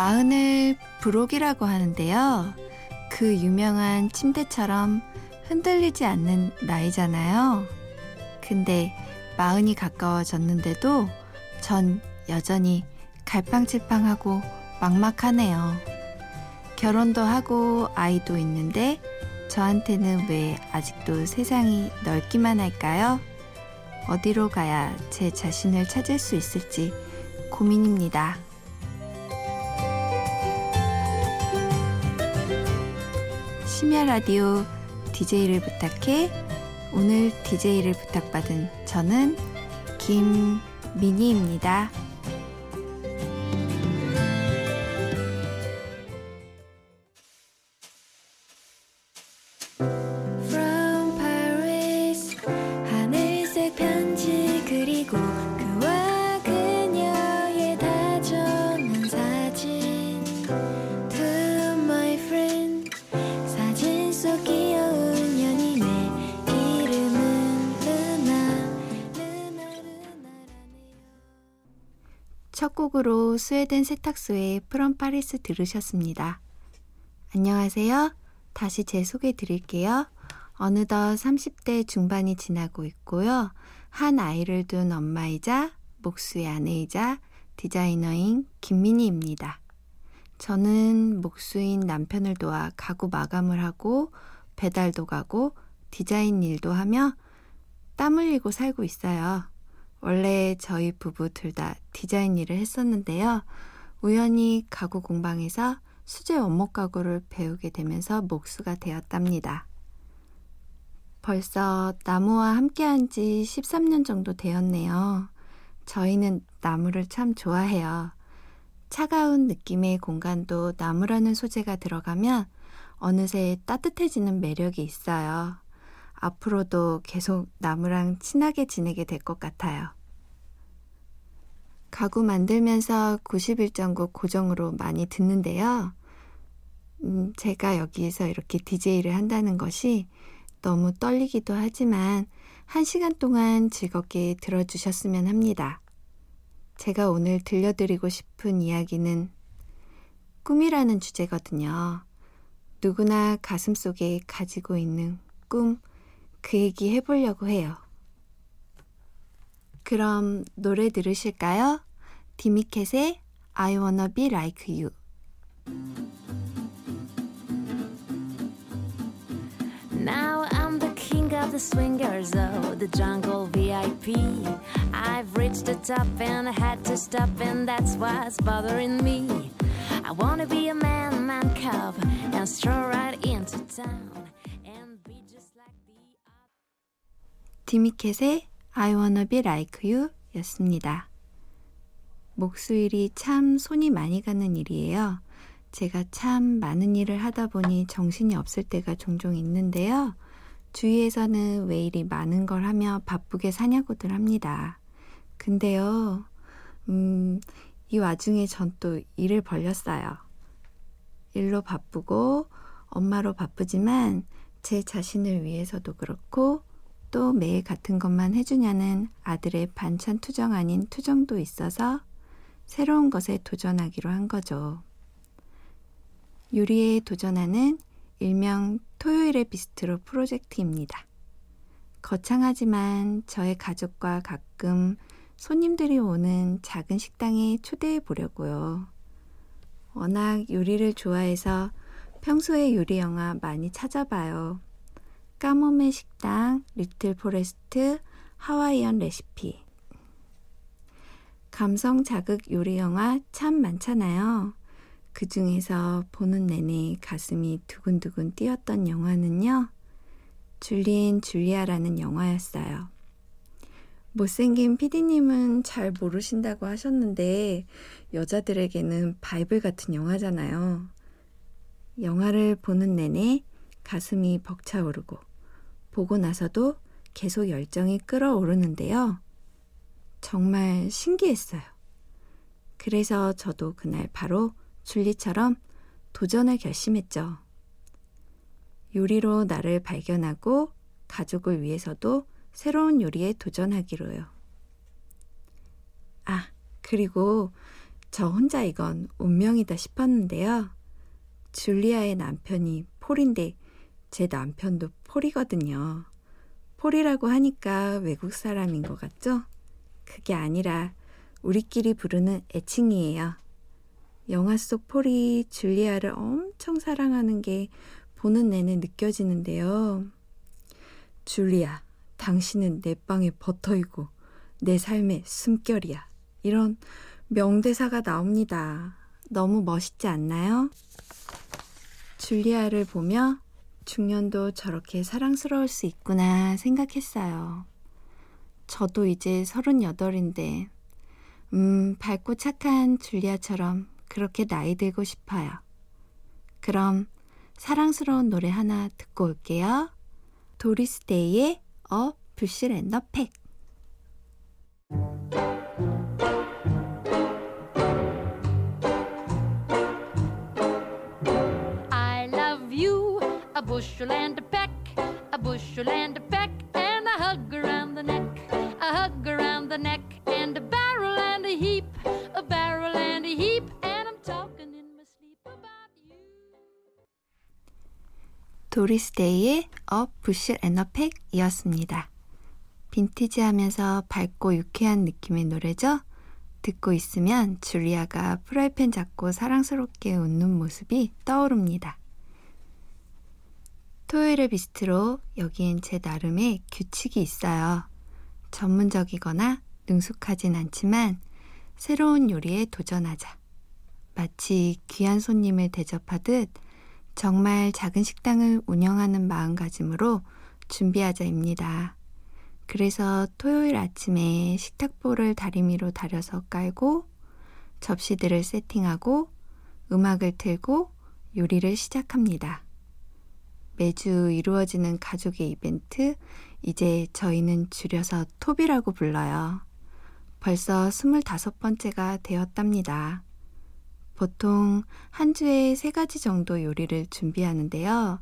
마흔을 부록이라고 하는데요. 그 유명한 침대처럼 흔들리지 않는 나이잖아요. 근데 마흔이 가까워졌는데도 전 여전히 갈팡질팡하고 막막하네요. 결혼도 하고 아이도 있는데 저한테는 왜 아직도 세상이 넓기만 할까요? 어디로 가야 제 자신을 찾을 수 있을지 고민입니다. 심야 라디오 DJ를 부탁해 오늘 DJ를 부탁받은 저는 김민희입니다. 첫 곡으로 스웨덴 세탁소의 프롬 파리스 들으셨습니다. 안녕하세요. 다시 제 소개 드릴게요. 어느덧 30대 중반이 지나고 있고요. 한 아이를 둔 엄마이자 목수의 아내이자 디자이너인 김민희입니다. 저는 목수인 남편을 도와 가구 마감을 하고 배달도 가고 디자인 일도 하며 땀 흘리고 살고 있어요. 원래 저희 부부 둘 다 디자인 일을 했었는데요. 우연히 가구 공방에서 수제 원목 가구를 배우게 되면서 목수가 되었답니다. 벌써 나무와 함께한 지 13년 정도 되었네요. 저희는 나무를 참 좋아해요. 차가운 느낌의 공간도 나무라는 소재가 들어가면 어느새 따뜻해지는 매력이 있어요. 앞으로도 계속 나무랑 친하게 지내게 될 것 같아요. 가구 만들면서 91.9 고정으로 많이 듣는데요. 음, 제가 여기에서 이렇게 DJ를 한다는 것이 너무 떨리기도 하지만 한 시간 동안 즐겁게 들어주셨으면 합니다. 제가 오늘 들려드리고 싶은 이야기는 꿈이라는 주제거든요. 누구나 가슴 속에 가지고 있는 꿈, 그 얘기 해보려고 해요. 그럼 노래 들으실까요? 디미켓의 I wanna be like you. Of the swingers, oh, the jungle VIP. I've reached the top and I had to stop, and that's what's bothering me. I wanna be a man, man cub, and stroll right into town. And be just like the 디미켓의 I wanna be like you 였습니다. 목수일이 참 손이 많이 가는 일이에요. 제가 참 많은 일을 하다 보니 정신이 없을 때가 종종 있는데요. 주위에서는 왜 이리 많은 걸 하며 바쁘게 사냐고들 합니다. 근데요, 음, 이 와중에 전 또 일을 벌렸어요. 일로 바쁘고 엄마로 바쁘지만 제 자신을 위해서도 그렇고 또 매일 같은 것만 해주냐는 아들의 반찬 투정 아닌 투정도 있어서 새로운 것에 도전하기로 한 거죠. 요리에 도전하는 일명 토요일의 비스트로 프로젝트입니다. 거창하지만 저의 가족과 가끔 손님들이 오는 작은 식당에 초대해 보려고요. 워낙 요리를 좋아해서 평소에 요리 영화 많이 찾아봐요. 카모메 식당, Little Forest, Hawaiian Recipe. 감성 자극 요리 영화 참 많잖아요. 그 중에서 보는 내내 가슴이 두근두근 뛰었던 영화는요. 줄리엔 줄리아라는 영화였어요. 못생긴 피디님은 잘 모르신다고 하셨는데 여자들에게는 바이블 같은 영화잖아요. 영화를 보는 내내 가슴이 벅차오르고 보고 나서도 계속 열정이 끌어오르는데요. 정말 신기했어요. 그래서 저도 그날 바로 줄리처럼 도전을 결심했죠. 요리로 나를 발견하고 가족을 위해서도 새로운 요리에 도전하기로요. 아, 그리고 저 혼자 이건 운명이다 싶었는데요. 줄리아의 남편이 폴인데 제 남편도 폴이거든요. 폴이라고 하니까 외국 사람인 것 같죠? 그게 아니라 우리끼리 부르는 애칭이에요. 영화 속 폴이 줄리아를 엄청 사랑하는 게 보는 내내 느껴지는데요. 줄리아, 당신은 내 빵의 버터이고 내 삶의 숨결이야. 이런 명대사가 나옵니다. 너무 멋있지 않나요? 줄리아를 보며 중년도 저렇게 사랑스러울 수 있구나 생각했어요. 저도 이제 38인데, 음, 밝고 착한 줄리아처럼 그렇게 나이 들고 싶어요. 그럼 사랑스러운 노래 하나 듣고 올게요. 도리스 데이의 어 부실 앤더 팩. a bushel and a peck, a bushel and a peck, and a hug around the neck, a hug around the neck, and a barrel and a heap, a barrel and a heap, 도리스 데이의 A Bushel and a Peck이었습니다. 빈티지하면서 밝고 유쾌한 느낌의 노래죠? 듣고 있으면 줄리아가 프라이팬 잡고 사랑스럽게 웃는 모습이 떠오릅니다. 토요일의 비스트로 여기엔 제 나름의 규칙이 있어요. 전문적이거나 능숙하진 않지만 새로운 요리에 도전하자. 마치 귀한 손님을 대접하듯 정말 작은 식당을 운영하는 마음가짐으로 준비하자입니다. 그래서 토요일 아침에 식탁보를 다리미로 다려서 깔고 접시들을 세팅하고 음악을 틀고 요리를 시작합니다. 매주 이루어지는 가족의 이벤트, 이제 저희는 줄여서 톱이라고 불러요. 벌써 25번째가 되었답니다. 보통 한 주에 세 가지 정도 요리를 준비하는데요.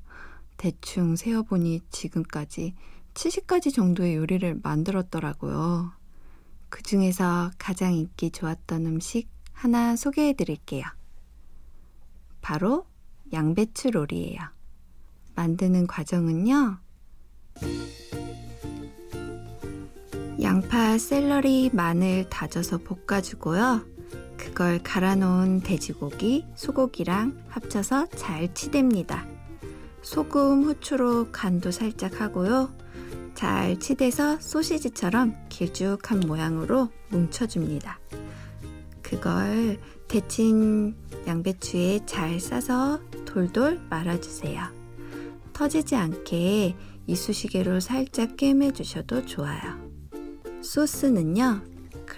대충 세어보니 지금까지 70가지 정도의 요리를 만들었더라고요. 그 중에서 가장 인기 좋았던 음식 하나 소개해 드릴게요. 바로 양배추 롤이에요. 만드는 과정은요. 양파, 샐러리, 마늘 다져서 볶아주고요. 그걸 갈아놓은 돼지고기, 소고기랑 합쳐서 잘 치댑니다. 소금, 후추로 간도 살짝 하고요. 잘 치대서 소시지처럼 길쭉한 모양으로 뭉쳐줍니다. 그걸 데친 양배추에 잘 싸서 돌돌 말아주세요. 터지지 않게 이쑤시개로 살짝 꿰매 주셔도 좋아요. 소스는요,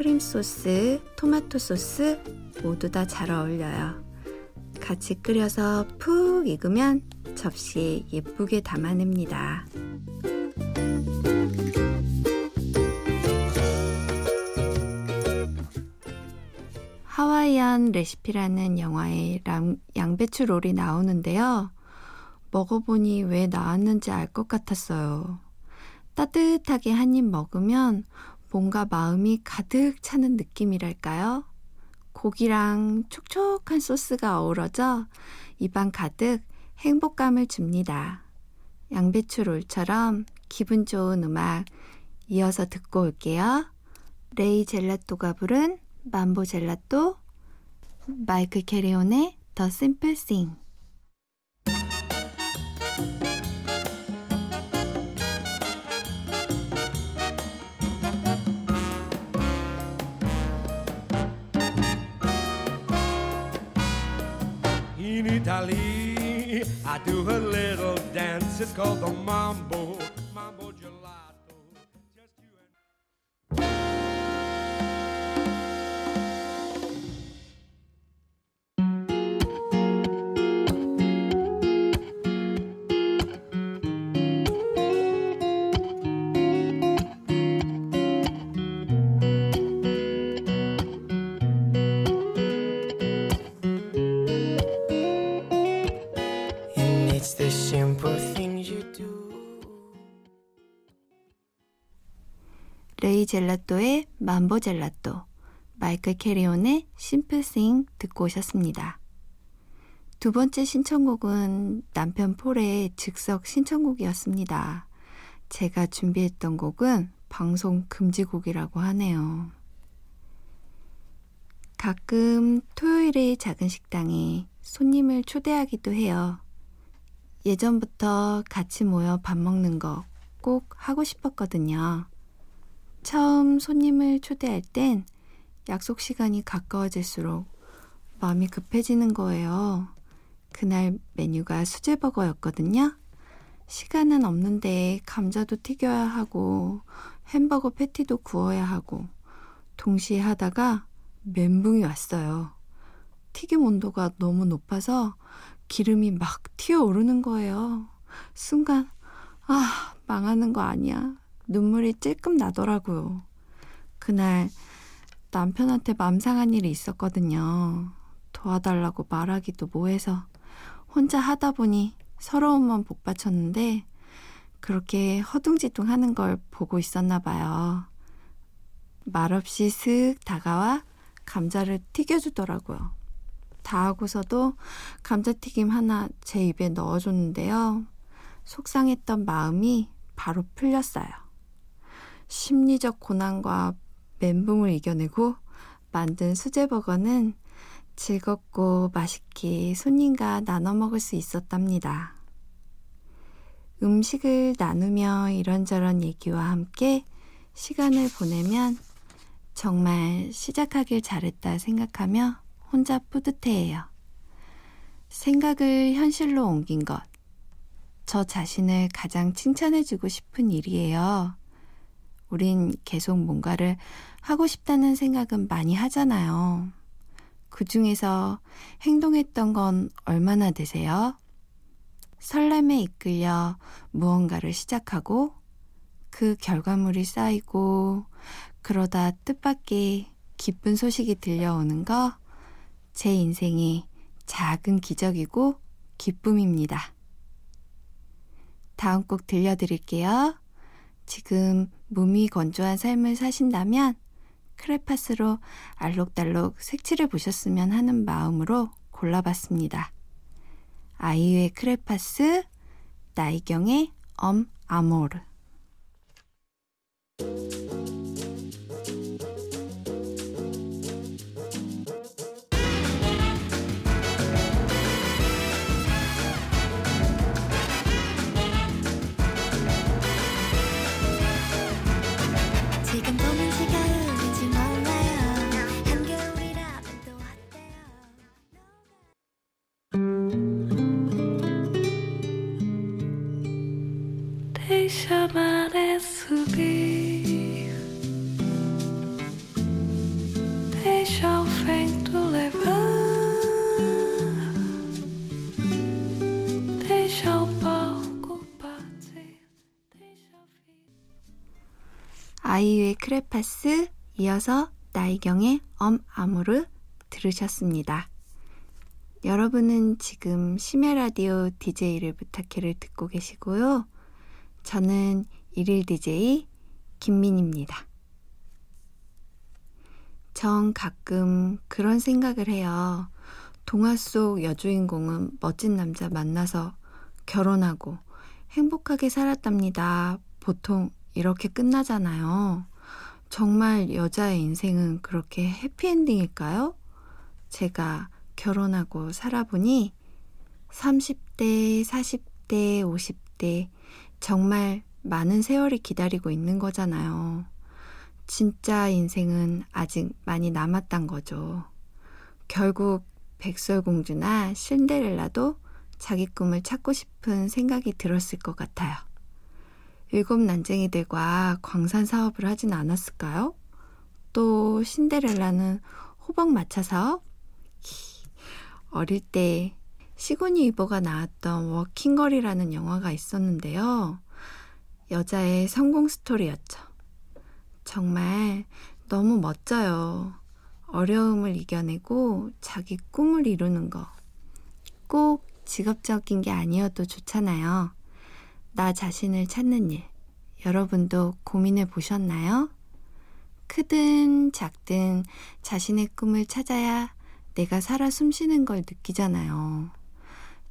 크림 소스, 토마토 소스 모두 다 잘 어울려요. 같이 끓여서 푹 익으면 접시에 예쁘게 담아냅니다. 하와이안 레시피라는 영화에 양배추 롤이 나오는데요. 먹어보니 왜 나왔는지 알 것 같았어요. 따뜻하게 한 입 먹으면 뭔가 마음이 가득 차는 느낌이랄까요? 고기랑 촉촉한 소스가 어우러져 입안 가득 행복감을 줍니다. 양배추 롤처럼 기분 좋은 음악 이어서 듣고 올게요. 레이 젤라또가 부른 만보 젤라또 마이클 캐리온의 더 심플 싱 In Italy, I do a little dance. It's called the mambo, 젤라또의 만보 젤라또, 마이클 캐리온의 심플 싱 듣고 오셨습니다. 두 번째 신청곡은 남편 폴의 즉석 신청곡이었습니다. 제가 준비했던 곡은 방송 금지곡이라고 하네요. 가끔 토요일에 작은 식당에 손님을 초대하기도 해요. 예전부터 같이 모여 밥 먹는 거 꼭 하고 싶었거든요. 처음 손님을 초대할 땐 약속 시간이 가까워질수록 마음이 급해지는 거예요. 그날 메뉴가 수제버거였거든요. 시간은 없는데 감자도 튀겨야 하고 햄버거 패티도 구워야 하고 동시에 하다가 멘붕이 왔어요. 튀김 온도가 너무 높아서 기름이 막 튀어오르는 거예요. 순간, 아, 망하는 거 아니야. 눈물이 찔끔 나더라고요. 그날 남편한테 맘상한 일이 있었거든요. 도와달라고 말하기도 뭐해서 혼자 하다 보니 서러움만 복받쳤는데 그렇게 허둥지둥 하는 걸 보고 있었나 봐요. 말없이 슥 다가와 감자를 튀겨주더라고요. 다 하고서도 감자튀김 하나 제 입에 넣어줬는데요. 속상했던 마음이 바로 풀렸어요. 심리적 고난과 멘붕을 이겨내고 만든 수제버거는 즐겁고 맛있게 손님과 나눠 먹을 수 있었답니다. 음식을 나누며 이런저런 얘기와 함께 시간을 보내면 정말 시작하길 잘했다 생각하며 혼자 뿌듯해해요. 생각을 현실로 옮긴 것. 저 자신을 가장 칭찬해주고 싶은 일이에요. 우린 계속 뭔가를 하고 싶다는 생각은 많이 하잖아요. 그 중에서 행동했던 건 얼마나 되세요? 설렘에 이끌려 무언가를 시작하고 그 결과물이 쌓이고 그러다 뜻밖의 기쁜 소식이 들려오는 거 제 인생의 작은 기적이고 기쁨입니다. 다음 곡 들려드릴게요. 지금 몸이 건조한 삶을 사신다면 크레파스로 알록달록 색칠해 보셨으면 하는 마음으로 골라봤습니다. 아이유의 크레파스, 나이경의 엄 아모르. 아이유의 크레파스, 이어서 나이경의 엄 아모르 들으셨습니다. 여러분은 지금 심야 라디오 DJ를 부탁해를 듣고 계시고요. 저는 일일 DJ 김민입니다. 전 가끔 그런 생각을 해요. 동화 속 여주인공은 멋진 남자 만나서 결혼하고 행복하게 살았답니다. 보통 이렇게 끝나잖아요. 정말 여자의 인생은 그렇게 해피엔딩일까요? 제가 결혼하고 살아보니 30대, 40대, 50대 정말 많은 세월이 기다리고 있는 거잖아요. 진짜 인생은 아직 많이 남았단 거죠. 결국 백설공주나 신데렐라도 자기 꿈을 찾고 싶은 생각이 들었을 것 같아요. 일곱 난쟁이들과 광산 사업을 하진 않았을까요? 또 신데렐라는 호박 마차 사업? 어릴 때 시고니 이보가 나왔던 워킹걸이라는 영화가 있었는데요. 여자의 성공 스토리였죠. 정말 너무 멋져요. 어려움을 이겨내고 자기 꿈을 이루는 거. 꼭 직업적인 게 아니어도 좋잖아요. 나 자신을 찾는 일. 여러분도 고민해 보셨나요? 크든 작든 자신의 꿈을 찾아야 내가 살아 숨쉬는 걸 느끼잖아요.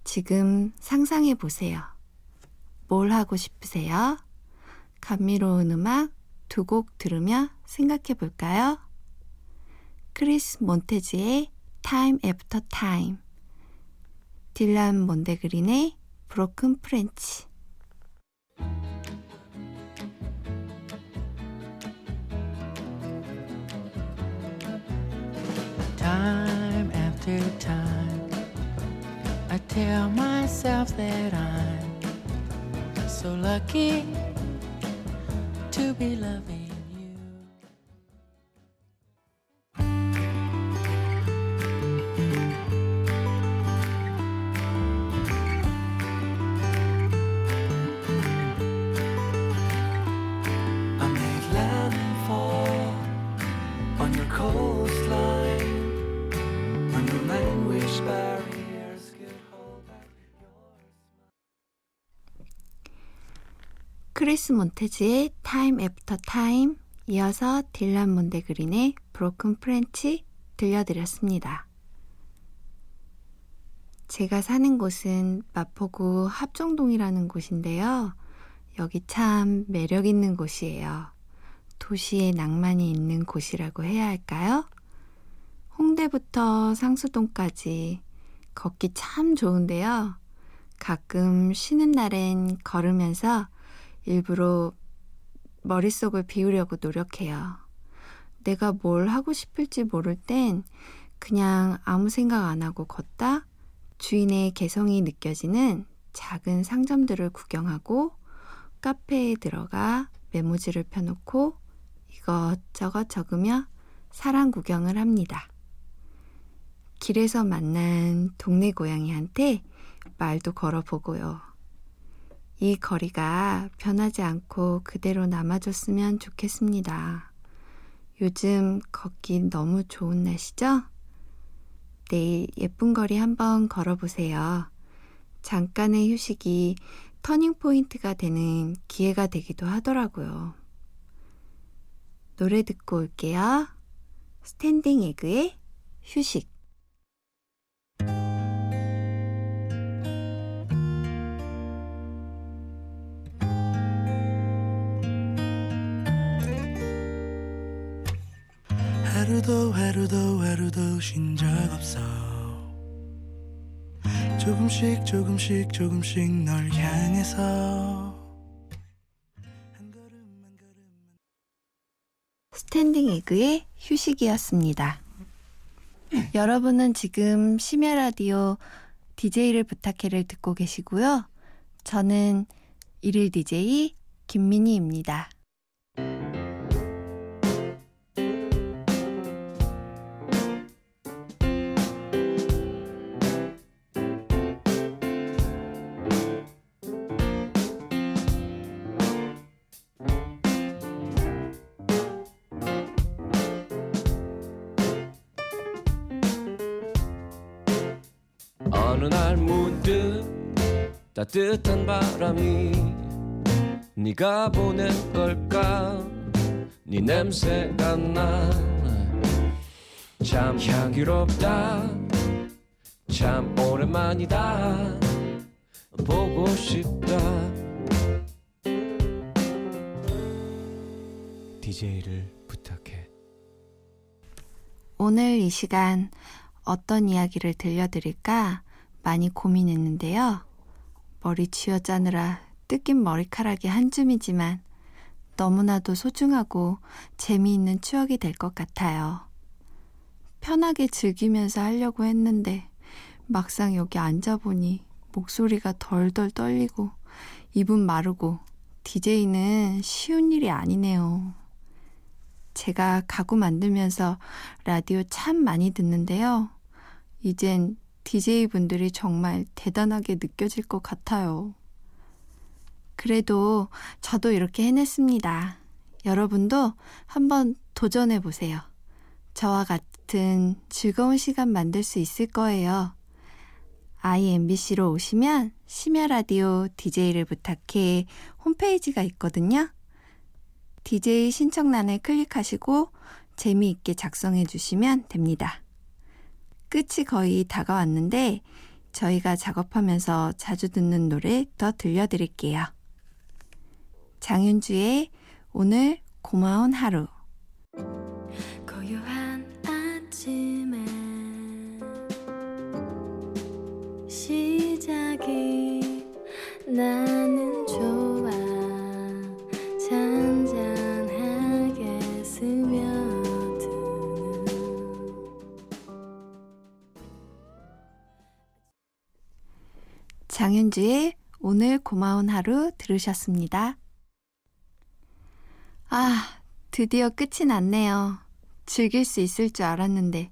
지금 상상해 보세요. 뭘 하고 싶으세요? 감미로운 음악 두 곡 들으며 생각해 볼까요? 크리스 몬테즈의 Time After Time 딜란 몬데그린의 브로큰 프렌치 Time after time, I tell myself that I'm so lucky to be loving 크리스 몬테즈의 Time After Time 이어서 딜란 몬데그린의 Broken French 들려드렸습니다. 제가 사는 곳은 마포구 합정동이라는 곳인데요. 여기 참 매력 있는 곳이에요. 도시의 낭만이 있는 곳이라고 해야 할까요? 홍대부터 상수동까지 걷기 참 좋은데요. 가끔 쉬는 날엔 걸으면서 일부러 머릿속을 비우려고 노력해요. 내가 뭘 하고 싶을지 모를 땐 그냥 아무 생각 안 하고 걷다 주인의 개성이 느껴지는 작은 상점들을 구경하고 카페에 들어가 메모지를 펴놓고 이것저것 적으며 사람 구경을 합니다. 길에서 만난 동네 고양이한테 말도 걸어보고요. 이 거리가 변하지 않고 그대로 남아줬으면 좋겠습니다. 요즘 걷기 너무 좋은 날씨죠? 내일 예쁜 거리 한번 걸어보세요. 잠깐의 휴식이 터닝 포인트가 되는 기회가 되기도 하더라고요. 노래 듣고 올게요. 스탠딩 에그의 휴식. 하루도 하루도 하루도 쉰 적 없어 조금씩 조금씩 조금씩 널 향해서 스탠딩 에그의 휴식이었습니다. 여러분은 지금 심야 라디오 DJ를 부탁해를 듣고 계시고요. 저는 일일 DJ 김민희입니다. 어느 날 문득 따뜻한 바람이 네가 보낸 걸까? 네 냄새가 나 참 향기롭다. 참 오랜만이다. 보고 싶다. DJ를 부탁해. 오늘 이 시간 어떤 이야기를 들려드릴까 많이 고민했는데요. 머리 쥐어 짜느라 뜯긴 머리카락이 한 줌이지만 너무나도 소중하고 재미있는 추억이 될 것 같아요. 편하게 즐기면서 하려고 했는데 막상 여기 앉아보니 목소리가 덜덜 떨리고 입은 마르고 DJ는 쉬운 일이 아니네요. 제가 가구 만들면서 라디오 참 많이 듣는데요. 이젠 DJ분들이 정말 대단하게 느껴질 것 같아요. 그래도 저도 이렇게 해냈습니다. 여러분도 한번 도전해 보세요. 저와 같은 즐거운 시간 만들 수 있을 거예요. IMBC로 오시면 심야 라디오 DJ를 부탁해 홈페이지가 있거든요. DJ 신청란을 클릭하시고 재미있게 작성해 주시면 됩니다. 끝이 거의 다가왔는데 저희가 작업하면서 자주 듣는 노래 더 들려드릴게요. 장윤주의 오늘 고마운 하루 고요한 아침에 시작이 나는 좋 장윤주의 오늘 고마운 하루 들으셨습니다. 아, 드디어 끝이 났네요. 즐길 수 있을 줄 알았는데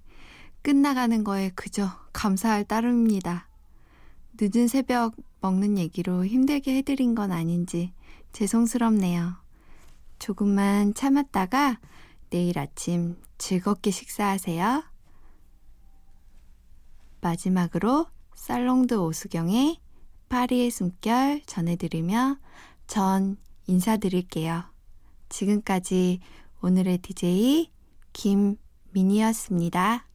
끝나가는 거에 그저 감사할 따름입니다. 늦은 새벽 먹는 얘기로 힘들게 해드린 건 아닌지 죄송스럽네요. 조금만 참았다가 내일 아침 즐겁게 식사하세요. 마지막으로 살롱드 오수경의 파리의 숨결 전해드리며 전 인사드릴게요. 지금까지 오늘의 DJ 김민희였습니다.